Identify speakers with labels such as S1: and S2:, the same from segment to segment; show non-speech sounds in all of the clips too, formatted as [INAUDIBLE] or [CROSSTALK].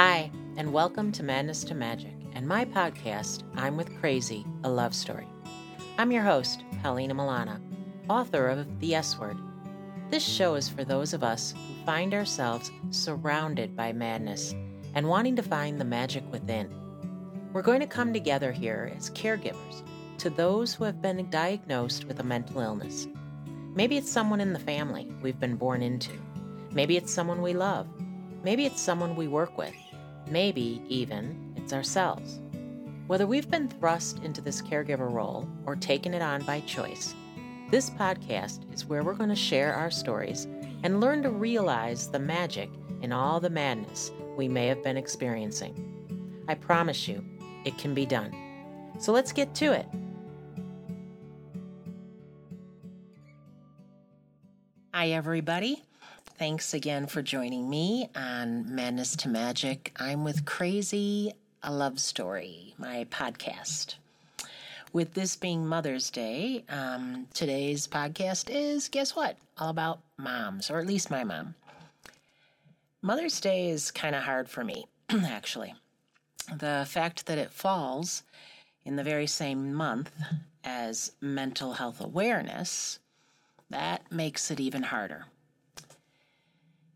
S1: Hi, and welcome to Madness to Magic and my podcast, I'm with Crazy, a love story. I'm your host, Paulina Milana, author of The S Word. This show is for those of us who find ourselves surrounded by madness and wanting to find the magic within. We're going to come together here as caregivers to those who have been diagnosed with a mental illness. Maybe it's someone in the family we've been born into. Maybe it's someone we love. Maybe it's someone we work with. Maybe even it's ourselves. Whether we've been thrust into this caregiver role or taken it on by choice, this podcast is where we're going to share our stories and learn to realize the magic in all the madness we may have been experiencing. I promise you, it can be done. So let's get to it. Hi, everybody. Thanks again for joining me on Madness to Magic. I'm with Crazy, a Love Story, my podcast. With this being Mother's Day, um, today's podcast is guess what? All about moms, or at least my mom. Mother's Day is kind of hard for me, [CLEARS THROAT] actually. The fact that it falls in the very same month as mental health awareness, that makes it even harder.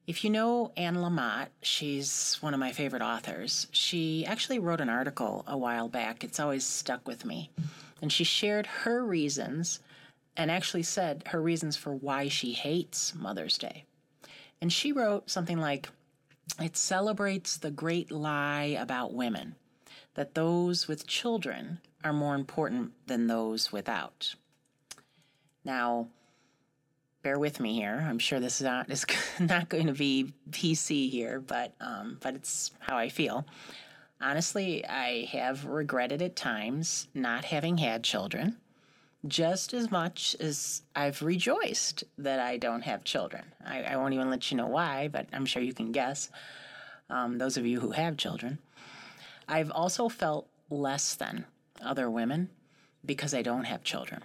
S1: If you know Anne Lamott, she's one of my favorite authors. She actually wrote an article a while back. It's always stuck with me. And she shared her reasons and actually said her reasons for why she hates Mother's Day. And she wrote something like, It celebrates the great lie about women that those with children are more important than those without. Now, bear with me here. I'm sure this is not is [LAUGHS] not going to be PC here, but um, but it's how I feel. Honestly, I have regretted at times not having had children, just as much as I've rejoiced that I don't have children. I, I won't even let you know why, but I'm sure you can guess. Um, those of you who have children, I've also felt less than other women because I don't have children,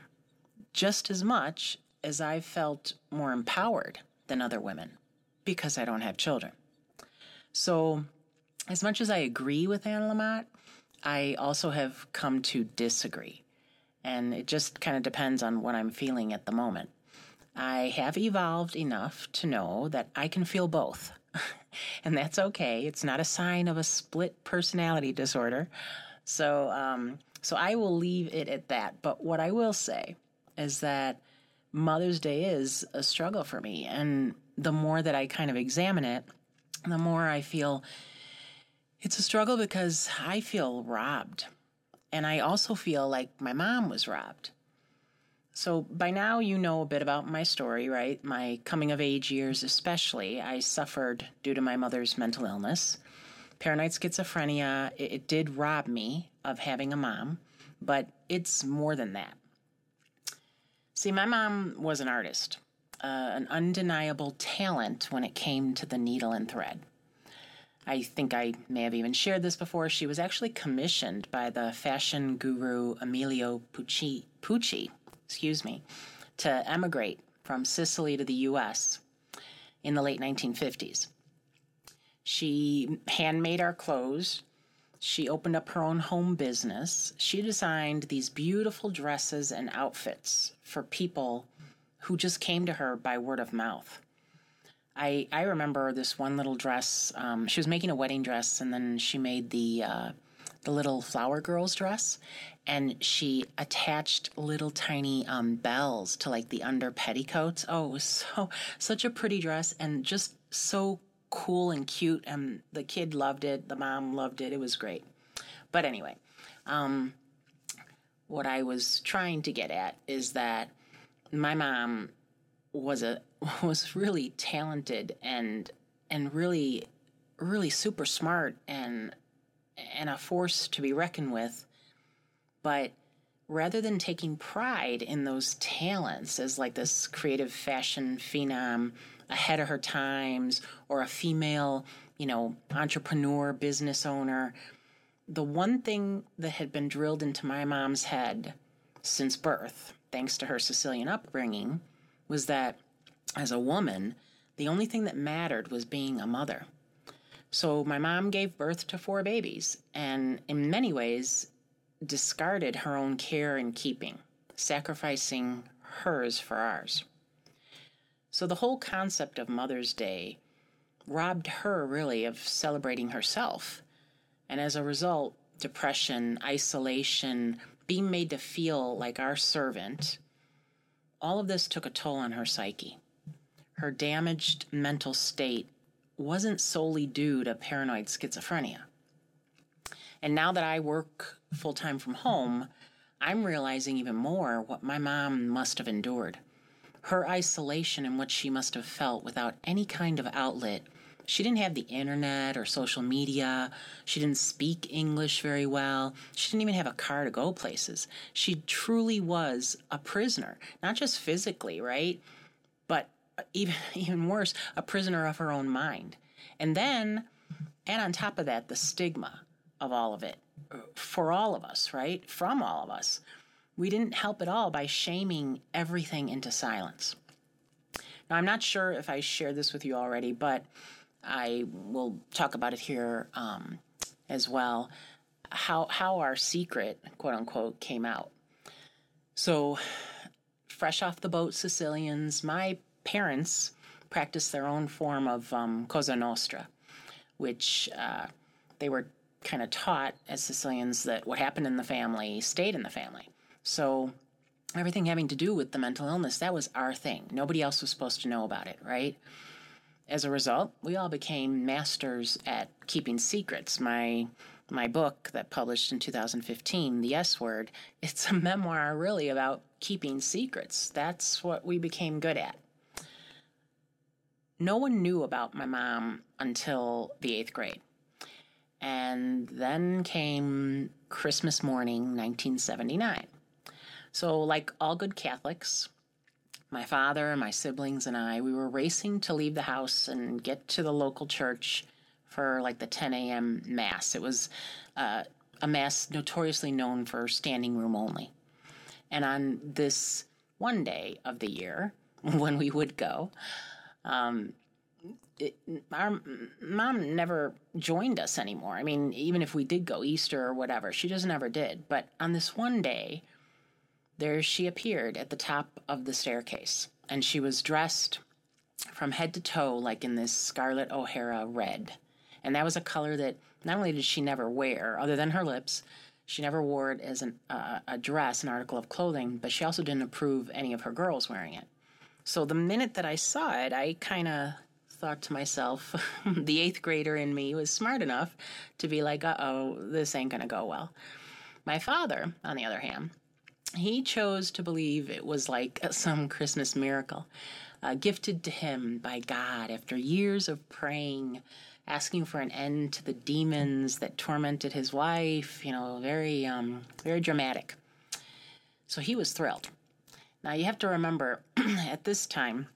S1: just as much as I've felt more empowered than other women because I don't have children. So, as much as I agree with Anne Lamott, I also have come to disagree. And it just kind of depends on what I'm feeling at the moment. I have evolved enough to know that I can feel both. [LAUGHS] and that's okay. It's not a sign of a split personality disorder. So, um, so I will leave it at that. But what I will say is that Mother's Day is a struggle for me. And the more that I kind of examine it, the more I feel it's a struggle because I feel robbed. And I also feel like my mom was robbed. So by now, you know a bit about my story, right? My coming of age years, especially. I suffered due to my mother's mental illness. Paranoid schizophrenia, it, it did rob me of having a mom, but it's more than that. See, my mom was an artist, uh, an undeniable talent when it came to the needle and thread. I think I may have even shared this before. She was actually commissioned by the fashion guru Emilio Pucci, Pucci excuse me, to emigrate from Sicily to the U.S. in the late 1950s. She handmade our clothes. She opened up her own home business. She designed these beautiful dresses and outfits for people who just came to her by word of mouth. I I remember this one little dress. Um, she was making a wedding dress, and then she made the uh, the little flower girl's dress, and she attached little tiny um, bells to like the under petticoats. Oh, so such a pretty dress, and just so cool and cute. And the kid loved it. The mom loved it. It was great. But anyway, um, what I was trying to get at is that my mom was a [LAUGHS] was really talented and and really really super smart and and a force to be reckoned with but rather than taking pride in those talents as like this creative fashion phenom ahead of her times or a female, you know, entrepreneur, business owner. The one thing that had been drilled into my mom's head since birth, thanks to her Sicilian upbringing, was that as a woman, the only thing that mattered was being a mother.
S2: So my mom gave birth to four babies and, in many ways, discarded her own care and keeping, sacrificing hers for ours. So the whole concept of Mother's Day robbed her really of celebrating herself. And as a result, depression, isolation, being made to feel like our servant, all of this took a toll on her psyche. Her damaged mental state wasn't solely due to paranoid schizophrenia. And now that I work full time from home, I'm realizing even more what my mom must have endured. Her isolation and what she must have felt without any kind of outlet. She didn't have the internet or social media. She didn't speak English very well. She didn't even have a car to go places. She truly was a prisoner, not just physically, right? But uh, even, [LAUGHS] even worse, a prisoner of her own mind. And then, and on top of that, the stigma of all of it for all of us, right? From all of us. We didn't help at all by shaming everything into silence. Now, I'm not sure if I shared this with you already, but I will talk about it here um, as well. How how our secret, quote unquote, came out. So, fresh off the boat, Sicilians. My parents practiced their own form of um, Cosa Nostra, which uh, they were kind of taught as Sicilians that what happened in the family stayed in the family. So everything having to do with the mental illness, that was our thing. Nobody else was supposed to know about it, right? As a result, we all became masters at keeping secrets. My my book that published in 2015, The S Word, [LAUGHS] it's a memoir really about keeping secrets. That's what we became good at. No one knew about my mom until the eighth grade. And then came Christmas morning, 1979. So, like all good Catholics, my father, my siblings, and I, we were racing to leave the house and get to the local church for like the 10 a.m. Mass. It was uh, a Mass notoriously known for standing room only. And on this one day of the year, [LAUGHS] when we would go, um, it, our mom never joined us anymore. I mean, even if we did go Easter or whatever, she just never did. But on this one day, there she appeared at the top of the staircase, and she was dressed from head to toe like in this Scarlett O'Hara red. And that was a color that not only did she never wear, other than her lips, she never wore it as an, uh, a dress, an article of clothing, but she also didn't approve any of her girls wearing it. So the minute that I saw it, I kind of thought to myself, [LAUGHS] the eighth grader in me was smart enough to be like, uh oh, this ain't going to go well. My father, on the other hand, he chose to believe it was like some Christmas miracle, uh, gifted to him by God after years of praying, asking for an end to the demons that tormented his wife. You know, very, um, very dramatic. So he was thrilled. Now you have to remember, [CLEARS THROAT] at this time,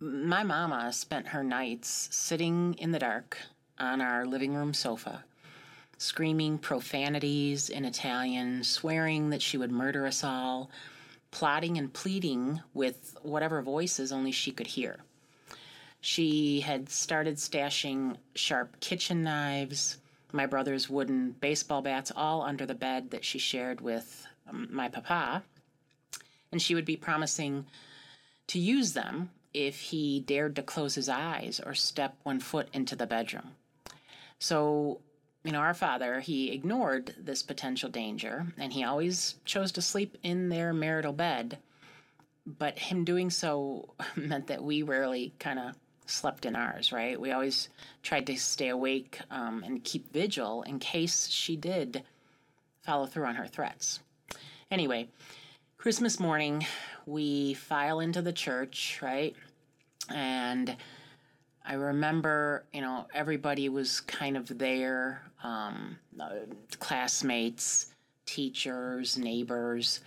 S2: my mama spent her nights sitting in the dark on our living room sofa, screaming profanities in Italian, swearing that she would murder us all, plotting and pleading with whatever voices only she could hear. She had started stashing sharp kitchen knives, my brother's wooden baseball bats, all under the bed that she shared with um, my papa. And she would be promising to use them if he dared to close his eyes or step one foot into the bedroom. So, you know, our father, he ignored this potential danger and he always chose to sleep in their marital bed. But him doing so [LAUGHS] meant that we rarely kind of slept in ours, right? We always tried to stay awake um, and keep vigil in case she did follow through on her threats. Anyway, Christmas morning, we file into the church, right? And I remember, you know, everybody was kind of there um, classmates, teachers, neighbors.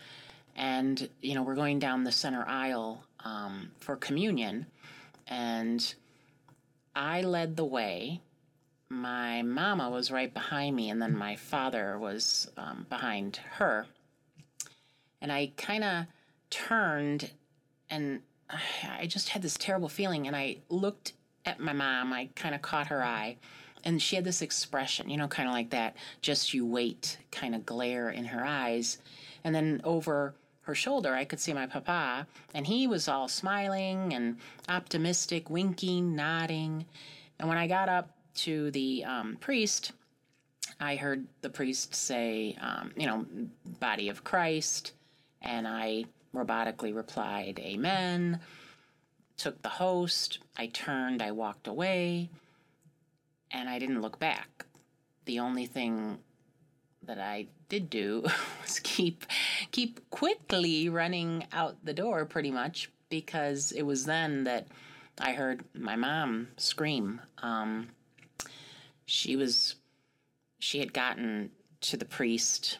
S2: And, you know, we're going down the center aisle um, for communion. And I led the way. My mama was right behind me, and then my father was um, behind her. And I kind of turned and [SIGHS] I just had this terrible feeling and I looked at my mom. I kind of caught her eye. And she had this expression, you know, kind of like that, just you wait kind of glare in her eyes. And then over her shoulder, I could see my papa, and he was all smiling and optimistic, winking, nodding. And when I got up to the um, priest, I heard the priest say, um, you know, body of Christ. And I robotically replied, Amen. Took the host. I turned, I walked away, and I didn't look back. The only thing that I did do [LAUGHS] was keep keep quickly running out the door pretty much because it was then that I heard my mom scream. Um, she was she had gotten to the priest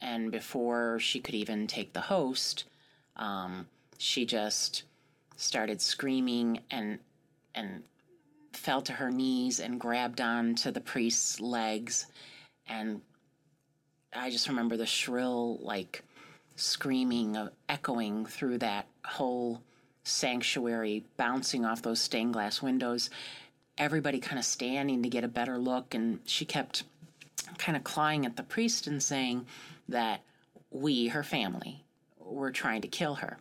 S2: and before she could even take the host, um, she just started screaming and and fell to her knees and grabbed on to the priest's legs. And I just remember the shrill like screaming of echoing through that whole sanctuary bouncing off those stained glass windows. Everybody kind of standing to get a better look. And she kept kind of clawing at the priest and saying that we, her family, were trying to kill her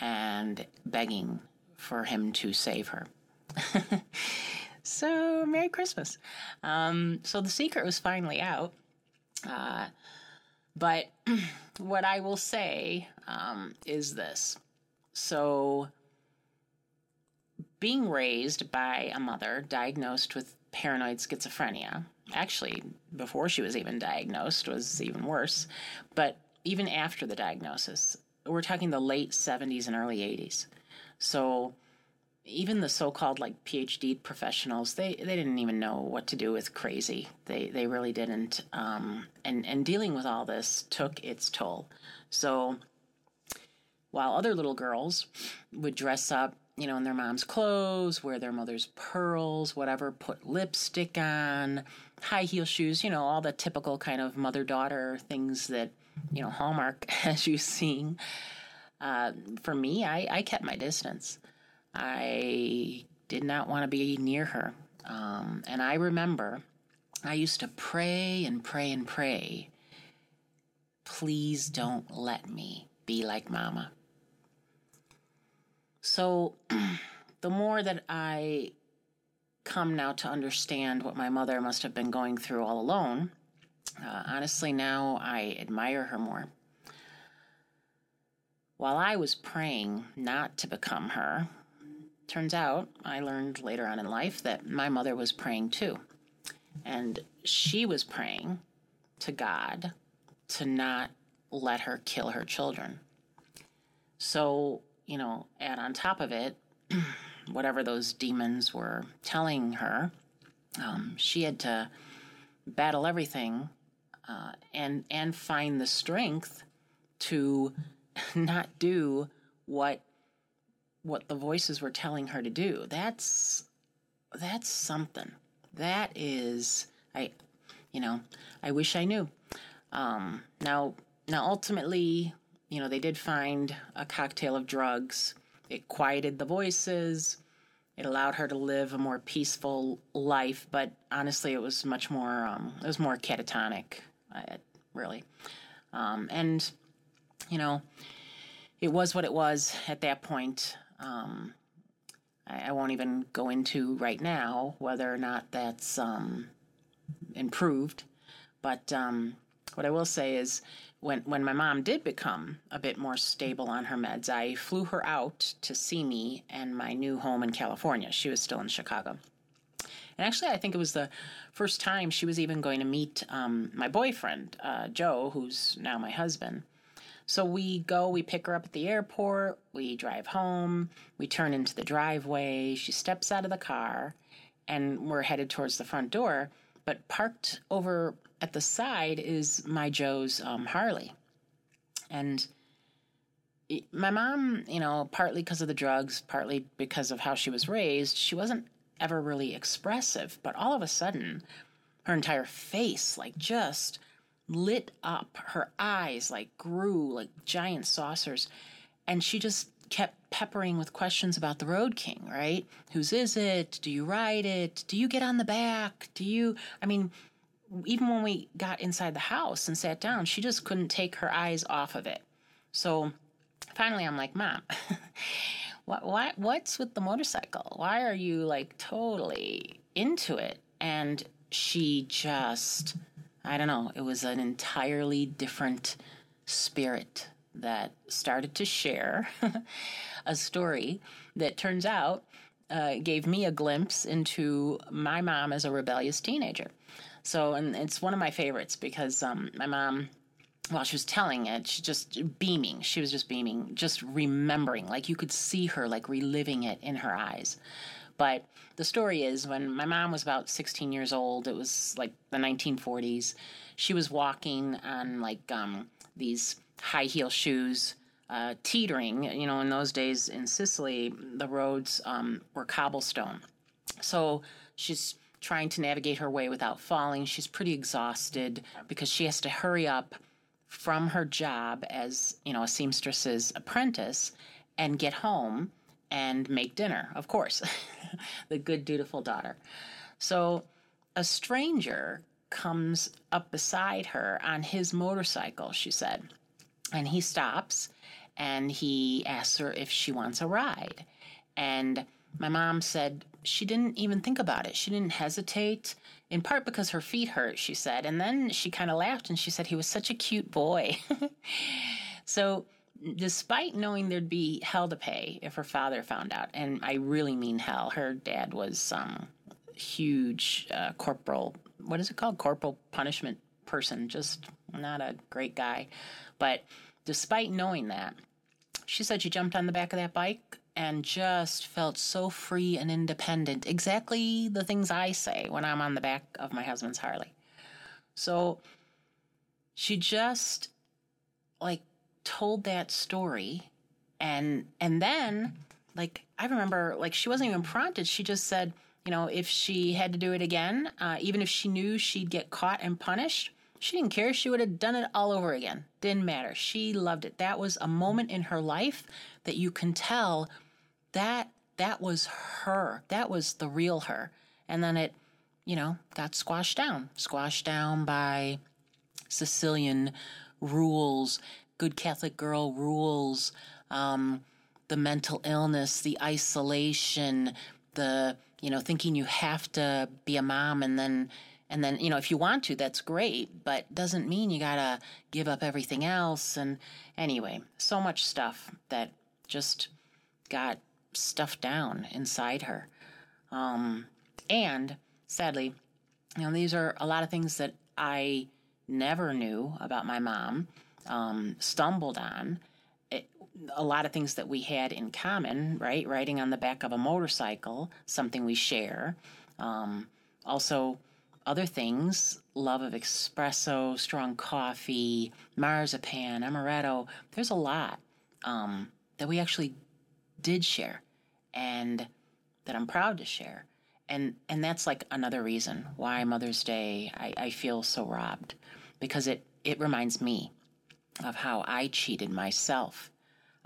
S2: and begging for him to save her. [LAUGHS] so, Merry Christmas. Um, so, the secret was finally out. Uh, but [CLEARS THROAT] what I will say um, is this. So, being raised by a mother diagnosed with paranoid schizophrenia, actually before she was even diagnosed was even worse but even after the diagnosis we're talking the late 70s and early 80s so even the so-called like phd professionals they, they didn't even know what to do with crazy. They, they really didn't um, and, and dealing with all this took its toll. So while other little girls would dress up you know, in their mom's clothes, wear their mother's pearls, whatever, put lipstick on, high heel shoes, you know, all the typical kind of mother daughter things that, you know, Hallmark [LAUGHS] as you seeing. Uh, for me, I, I kept my distance. I did not want to be near her. Um, and I remember I used to pray and pray and pray. Please don't let me be like mama. So [CLEARS THROAT] the more that I come now to understand what my mother must have been going through all alone, uh, honestly, now I admire her more. While I was praying not to become her, turns out I learned later on in life that my mother was praying too. And she was praying to God to not let her kill her children. So you know, and on top of it [CLEARS THROAT] whatever those demons were telling her, um, she had to battle everything uh, and and find the strength to [LAUGHS] not do what what the voices were telling her to do. That's that's something. That is I you know, I wish I knew. Um, now now ultimately you know, they did find a cocktail of drugs. It quieted the voices. It allowed her to live a more peaceful life, but honestly, it was much more. Um, it was more catatonic, uh, really. Um, and you know, it was what it was at that point. Um, I, I, won't even go into right now whether or not that's um, improved, but um, what I will say is when when my mom did become a bit more stable on her meds, I flew her out to see me and my new home in California. She was still in Chicago. And actually, I think it was the first time she was even going to meet um, my boyfriend, uh, Joe, who's now my husband. So we go, we pick her up at the airport, we drive home, we turn into the driveway, she steps out of the car, and we're headed towards the front door. But parked over at the side is my Joe's um, Harley. And my mom, you know, partly because of the drugs, partly because of how she was raised, she wasn't ever really expressive. But all of a sudden, her entire face, like, just lit up. Her eyes, like, grew like giant saucers. And she just kept peppering with questions about the Road King, right? Whose is it? Do you ride it? Do you get on the back? Do you, I mean, even when we got inside the house and sat down, she just couldn't take her eyes off of it. So finally, I'm like, Mom, [LAUGHS] what, what, what's with the motorcycle? Why are you like totally into it? And she just, I don't know, it was an entirely different spirit that started to share [LAUGHS] a story that turns out uh, gave me a glimpse into my mom as a rebellious teenager. So, and it's one of my favorites because um, my mom, while she was telling it, she just beaming. She was just beaming, just remembering. Like you could see her like reliving it in her eyes. But the story is when my mom was about 16 years old, it was like the 1940s. She was walking on like um, these high heel shoes, uh, teetering. You know, in those days in Sicily, the roads um, were cobblestone. So she's trying to navigate her way without falling. She's pretty exhausted because she has to hurry up from her job as, you know, a seamstress's apprentice and get home and make dinner, of course. [LAUGHS] the good, dutiful daughter. So a stranger comes up beside her on his motorcycle, she said. And he stops and he asks her if she wants a ride. And my mom said she didn't even think about it. She didn't hesitate, in part because her feet hurt, she said. And then she kind of laughed and she said he was such a cute boy. [LAUGHS] so, despite knowing there'd be hell to pay if her father found out, and I really mean hell, her dad was some huge uh, corporal, what is it called? Corporal punishment person, just not a great guy. But despite knowing that, she said she jumped on the back of that bike and just felt so free and independent. Exactly the things I say when I'm on the back of my husband's Harley. So she just like told that story and and then like I remember like she wasn't even prompted. She just said, you know, if she had to do it again, uh, even if she knew she'd get caught and punished, she didn't care. She would have done it all over again. Didn't matter. She loved it. That was a moment in her life that you can tell that that was her. That was the real her. And then it, you know, got squashed down. Squashed down by Sicilian rules, good Catholic girl rules, um, the mental illness, the isolation, the, you know, thinking you have to be a mom and then and then you know if you want to that's great but doesn't mean you gotta give up everything else and anyway so much stuff that just got stuffed down inside her. Um, and sadly you know these are a lot of things that i never knew about my mom um, stumbled on. It, a lot of things that we had in common right? Riding on the back of a motorcycle something we share. Um, also other things love of espresso, strong coffee, marzipan, amaretto. There's a lot um, that we actually did share and that I'm proud to share. And, and that's like another reason why Mother's Day I, I feel so robbed because it, it reminds me of how I cheated myself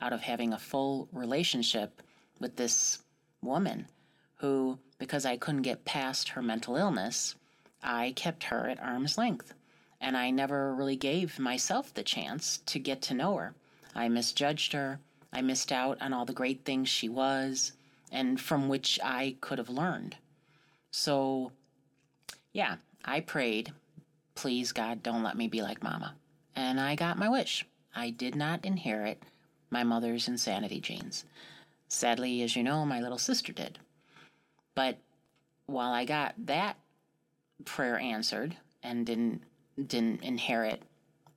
S2: out of having a full relationship with this woman who, because I couldn't get past her mental illness, I kept her at arm's length, and I never really gave myself the chance to get to know her. I misjudged her. I missed out on all the great things she was and from which I could have learned. So, yeah, I prayed, please, God, don't let me be like Mama. And I got my wish. I did not inherit my mother's insanity genes. Sadly, as you know, my little sister did. But while I got that prayer answered and didn't didn't inherit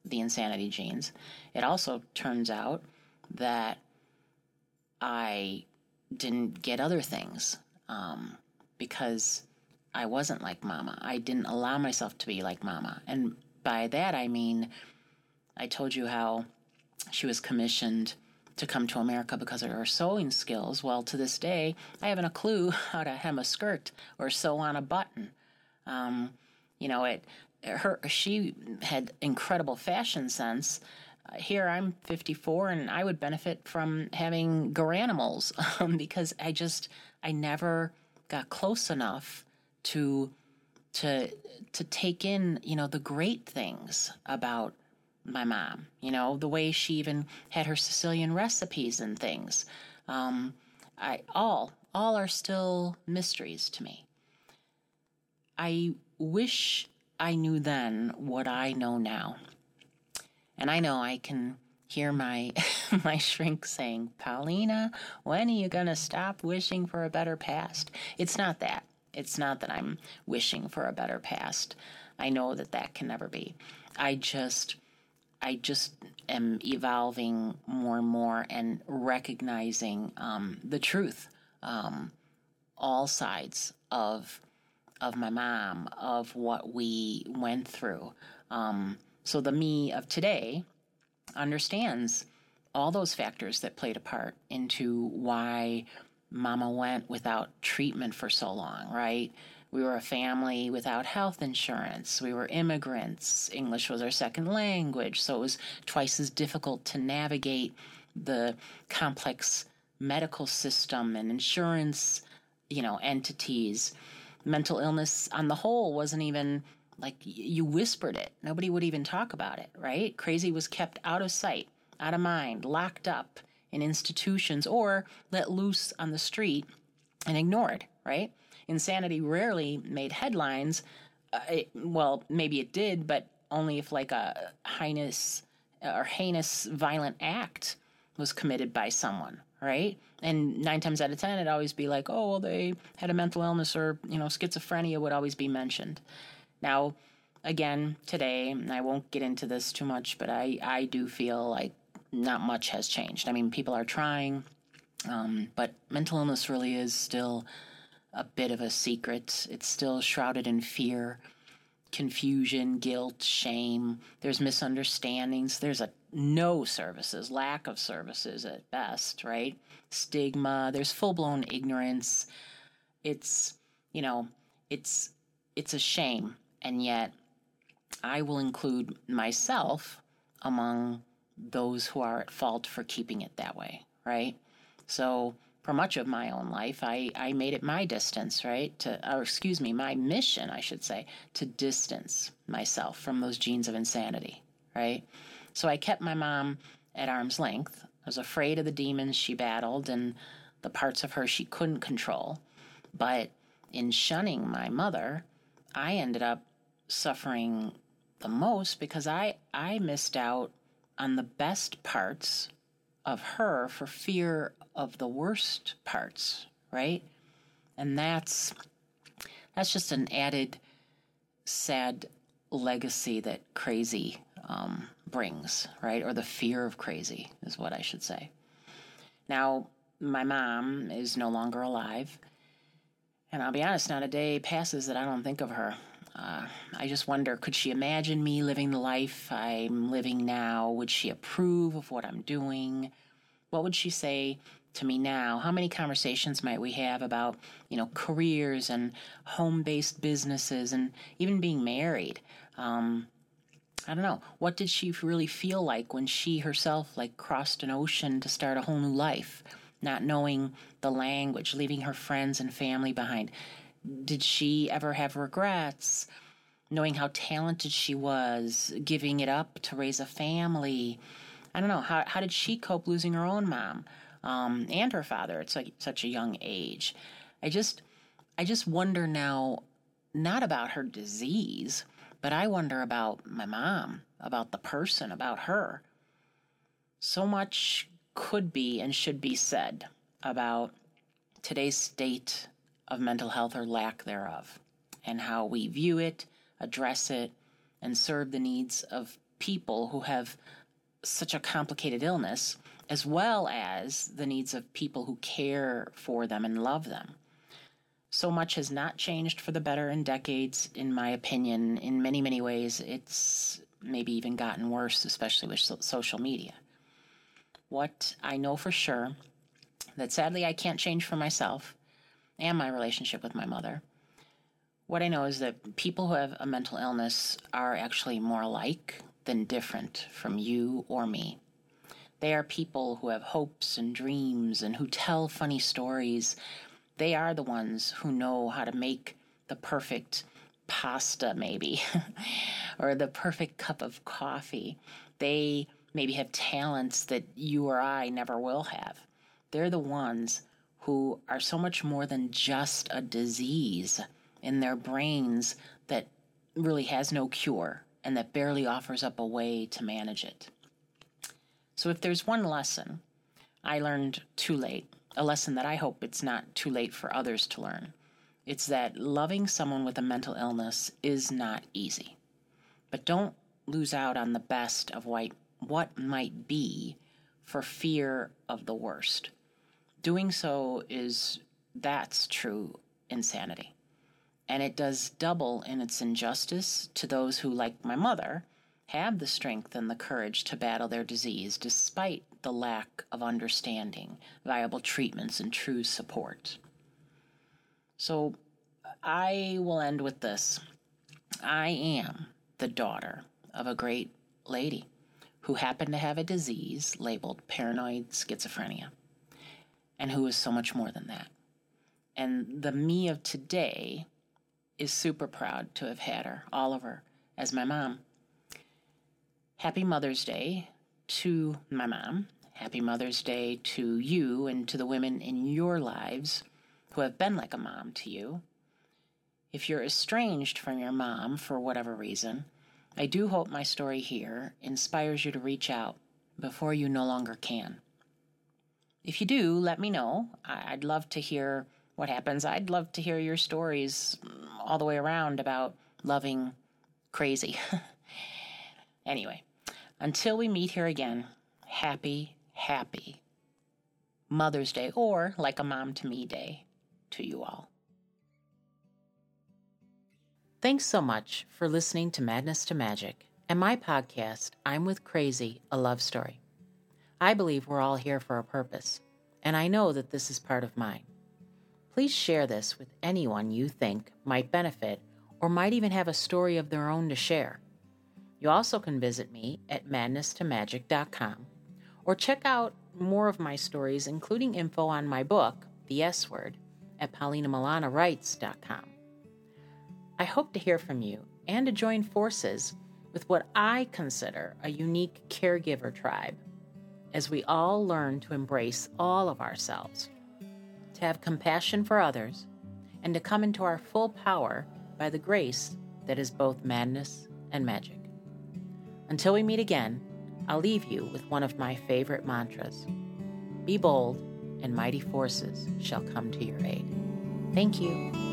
S2: the insanity genes. It also turns out that I didn't get other things um, because I wasn't like Mama. I didn't allow myself to be like Mama, and by that I mean I told you how she was commissioned to come to America because of her sewing skills. Well, to this day, I haven't a clue [LAUGHS] how to hem a skirt or sew on a button. Um, you know, it her she had incredible fashion sense, here I'm 54 and I would benefit from having garanimals [LAUGHS] um, because I just I never got close enough to to to take in you know the great things about my mom you know the way she even had her Sicilian recipes and things. Um, I all all are still mysteries to me. I wish I knew then what I know now and I know I can hear my [LAUGHS] my shrink saying, "Paulina, when are you going to stop wishing for a better past?" It's not that. It's not that I'm wishing for a better past. I know that that can never be. I just I just am evolving more and more and recognizing um, the truth, um, all sides of of my mom, of what we went through. Um, so the me of today understands all those factors that played a part into why mama went without treatment for so long, right? We were a family without health insurance. We were immigrants. English was our second language, so it was twice as difficult to navigate the complex medical system and insurance, you know, entities. Mental illness on the whole wasn't even like you whispered it. Nobody would even talk about it, right? Crazy was kept out of sight, out of mind, locked up in institutions, or let loose on the street and ignored, right? Insanity rarely made headlines. Uh, it, well, maybe it did, but only if like a heinous or heinous violent act was committed by someone, right? And nine times out of ten, it'd always be like, oh, well, they had a mental illness or, you know, schizophrenia would always be mentioned. Now, again, today, I won't get into this too much, but I, I do feel like not much has changed. I mean, people are trying, um, but mental illness really is still a bit of a secret. It's still shrouded in fear, confusion, guilt, shame. There's misunderstandings. There's a no services, lack of services at best, right? Stigma. There's full blown ignorance. It's, you know, it's it's a shame and yet I will include myself among those who are at fault for keeping it that way, right? So for much of my own life, I, I made it my distance, right? To, or excuse me, my mission, I should say, to distance myself from those genes of insanity, right? So I kept my mom at arm's length. I was afraid of the demons she battled and the parts of her she couldn't control. But in shunning my mother, I ended up suffering the most because I I missed out on the best parts of her for fear of the worst parts, right? And that's that's just an added sad legacy that crazy um, brings, right? Or the fear of crazy is what I should say. Now, my mom is no longer alive, and I'll be honest, not a day passes that I don't think of her. Uh, I just wonder could she imagine me living the life I'm living now? Would she approve of what I'm doing? What would she say to me now? How many conversations might we have about, you know, careers and home based businesses and even being married? Um, I don't know. What did she really feel like when she herself like crossed an ocean to start a whole new life, not knowing the language, leaving her friends and family behind? Did she ever have regrets? Knowing how talented she was, giving it up to raise a family. I don't know. How, how did she cope losing her own mom um, and her father at such, such a young age? I just, I just wonder now, not about her disease, but I wonder about my mom, about the person, about her. So much could be and should be said about today's state of mental health or lack thereof, and how we view it, address it, and serve the needs of people who have such a complicated illness, as well as the needs of people who care for them and love them. So much has not changed for the better in decades, in my opinion. In many, many ways, it's maybe even gotten worse, especially with so- social media. What I know for sure that sadly I can't change for myself and my relationship with my mother. What I know is that people who have a mental illness are actually more alike than different from you or me. They are people who have hopes and dreams and who tell funny stories. They are the ones who know how to make the perfect pasta, maybe, [LAUGHS] or the perfect cup of coffee. They maybe have talents that you or I never will have. They're the ones who are so much more than just a disease in their brains that really has no cure and that barely offers up a way to manage it. So, if there's one lesson I learned too late, a lesson that I hope it's not too late for others to learn, it's that loving someone with a mental illness is not easy. But don't lose out on the best of what, might be for fear of the worst. Doing so is that's true insanity. And it does double in its injustice to those who, like my mother, have the strength and the courage to battle their disease despite the lack of understanding, viable treatments, and true support. So I will end with this. I am the daughter of a great lady who happened to have a disease labeled paranoid schizophrenia, and who is so much more than that. And the me of today is super proud to have had her, Oliver, as my mom. Happy Mother's Day to my mom. Happy Mother's Day to you and to the women in your lives who have been like a mom to you. If you're estranged from your mom for whatever reason, I do hope my story here inspires you to reach out before you no longer can. If you do, let me know. I'd love to hear what happens. I'd love to hear your stories all the way around about loving crazy. [LAUGHS] anyway, until we meet here again, happy, happy Mother's Day, or like a mom to me day to you all. Thanks so much for listening to Madness to Magic and my podcast, I'm with Crazy, a love story. I believe we're all here for a purpose, and I know that this is part of mine. Please share this with anyone you think might benefit or might even have a story of their own to share. You also can visit me at madnesstomagic.com or check out more of my stories, including info on my book, The S Word, at paulinamilanawrites.com. I hope to hear from you and to join forces with what I consider a unique caregiver tribe as we all learn to embrace all of ourselves to have compassion for others, and to come into our full power by the grace that is both madness and magic. Until we meet again, I'll leave you with one of my favorite mantras Be bold, and mighty forces shall come to your aid. Thank you.